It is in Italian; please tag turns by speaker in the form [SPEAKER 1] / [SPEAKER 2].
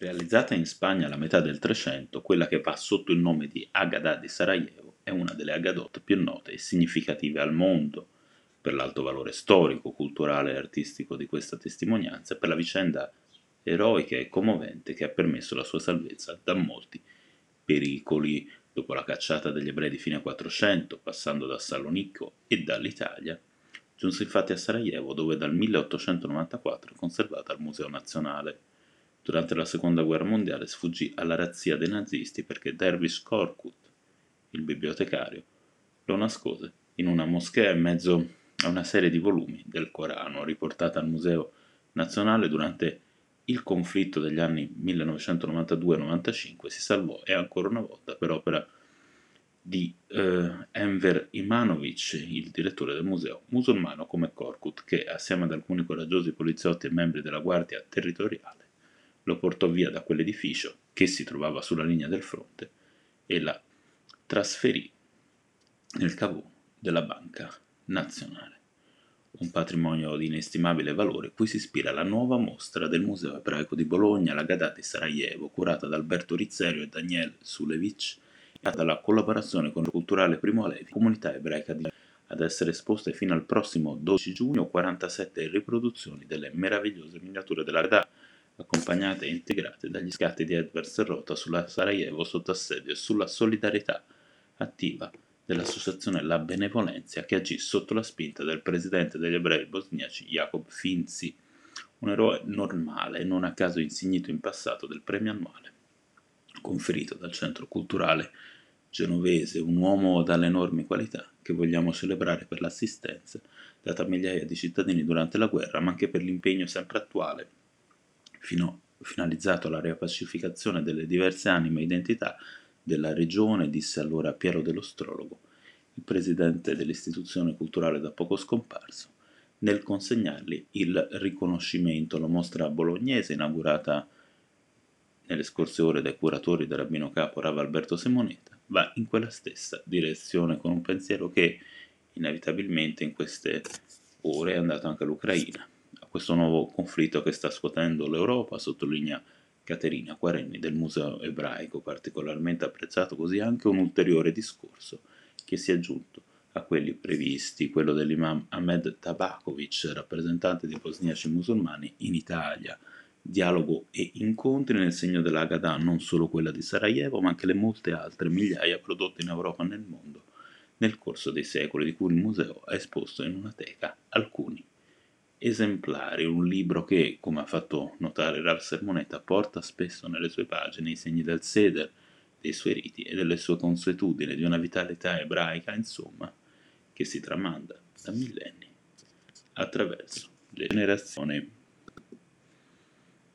[SPEAKER 1] Realizzata in Spagna alla metà del Trecento, quella che va sotto il nome di Agadah di Sarajevo è una delle Agadot più note e significative al mondo, per l'alto valore storico, culturale e artistico di questa testimonianza e per la vicenda eroica e commovente che ha permesso la sua salvezza da molti pericoli. Dopo la cacciata degli ebrei di fine 400, passando da Salonicco e dall'Italia, giunse infatti a Sarajevo, dove dal 1894 è conservata al Museo Nazionale. Durante la seconda guerra mondiale sfuggì alla razzia dei nazisti perché Dervish Korkut, il bibliotecario, lo nascose in una moschea in mezzo a una serie di volumi del Corano riportata al Museo Nazionale durante il conflitto degli anni 1992-95 si salvò e ancora una volta per opera di eh, Enver Imanovic, il direttore del museo musulmano come Korkut, che assieme ad alcuni coraggiosi poliziotti e membri della guardia territoriale lo portò via da quell'edificio che si trovava sulla linea del fronte e la trasferì nel cavò della Banca Nazionale. Un patrimonio di inestimabile valore cui si ispira la nuova mostra del Museo Ebraico di Bologna, la Gadat di Sarajevo, curata da Alberto Rizzerio e Daniel Sulevic, e dalla collaborazione con il culturale Primo Levi, comunità ebraica di ad essere esposte fino al prossimo 12 giugno 47 riproduzioni delle meravigliose miniature della Gadat accompagnate e integrate dagli scatti di Edward Serrota sulla Sarajevo sotto assedio e sulla solidarietà attiva dell'associazione La Benevolenza che agì sotto la spinta del presidente degli ebrei bosniaci Jacob Finzi, un eroe normale non a caso insignito in passato del premio annuale conferito dal centro culturale genovese, un uomo dalle enormi qualità che vogliamo celebrare per l'assistenza data a migliaia di cittadini durante la guerra, ma anche per l'impegno sempre attuale fino, finalizzato alla riappacificazione delle diverse anime e identità della regione, disse allora Piero dell'Ostrologo, il presidente dell'istituzione culturale da poco scomparso, nel consegnargli il riconoscimento. La mostra bolognese, inaugurata nelle scorse ore dai curatori del rabbino capo Rav Alberto Simonetta, va in quella stessa direzione con un pensiero che inevitabilmente in queste ore è andato anche all'Ucraina questo nuovo conflitto che sta scuotendo l'Europa, sottolinea Caterina Quarenni del Museo Ebraico, particolarmente apprezzato così anche un ulteriore discorso che si è aggiunto a quelli previsti, quello dell'imam Ahmed Tabakovic, rappresentante dei bosniaci musulmani in Italia, dialogo e incontri nel segno dell'Agadah, non solo quella di Sarajevo, ma anche le molte altre migliaia prodotte in Europa e nel mondo nel corso dei secoli, di cui il museo ha esposto in una teca. Alcuni esemplari, un libro che, come ha fatto notare Rav Sermonetta, porta spesso nelle sue pagine i segni del seder, dei suoi riti e delle sue consuetudini, di una vitalità ebraica, insomma, che si tramanda da millenni attraverso le generazioni.